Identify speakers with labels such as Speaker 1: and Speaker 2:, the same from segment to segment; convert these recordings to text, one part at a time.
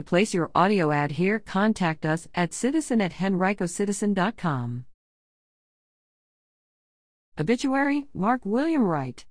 Speaker 1: To place your audio ad here, contact us at citizen at henricocitizen.com. Obituary Mark William Wright.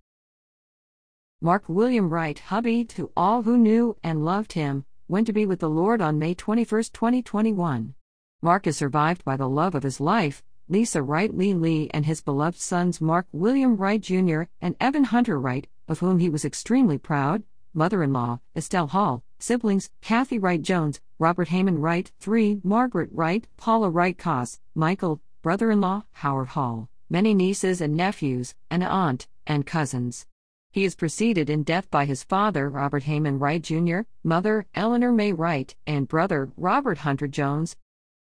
Speaker 1: Mark William Wright, hubby to all who knew and loved him, went to be with the Lord on May 21, 2021. Mark is survived by the love of his life, Lisa Wright Lee Lee, and his beloved sons Mark William Wright Jr. and Evan Hunter Wright, of whom he was extremely proud, mother in law, Estelle Hall, siblings, Kathy Wright Jones, Robert Heyman Wright, 3, Margaret Wright, Paula Wright Koss, Michael, brother in law, Howard Hall, many nieces and nephews, an aunt, and cousins. He is preceded in death by his father, Robert Heyman Wright Jr., mother, Eleanor May Wright, and brother, Robert Hunter Jones.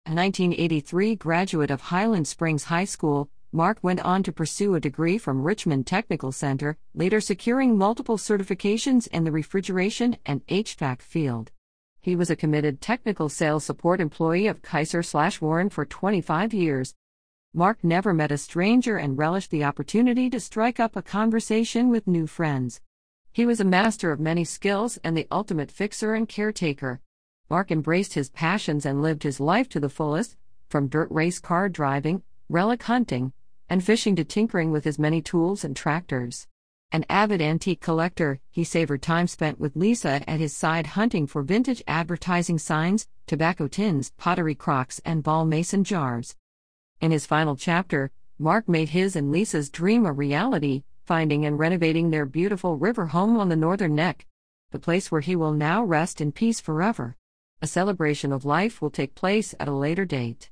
Speaker 1: A 1983 graduate of Highland Springs High School, Mark went on to pursue a degree from Richmond Technical Center, later securing multiple certifications in the refrigeration and HVAC field. He was a committed technical sales support employee of Kaiser slash Warren for 25 years. Mark never met a stranger and relished the opportunity to strike up a conversation with new friends. He was a master of many skills and the ultimate fixer and caretaker. Mark embraced his passions and lived his life to the fullest, from dirt race car driving, relic hunting, and fishing to tinkering with his many tools and tractors. An avid antique collector, he savored time spent with Lisa at his side hunting for vintage advertising signs, tobacco tins, pottery crocks, and ball mason jars. In his final chapter, Mark made his and Lisa's dream a reality, finding and renovating their beautiful river home on the Northern Neck, the place where he will now rest in peace forever. A celebration of life will take place at a later date.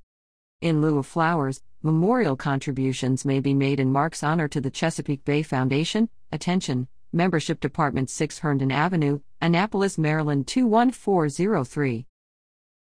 Speaker 1: In lieu of flowers, memorial contributions may be made in Mark's honor to the Chesapeake Bay Foundation. Attention, Membership Department 6 Herndon Avenue, Annapolis, Maryland 21403.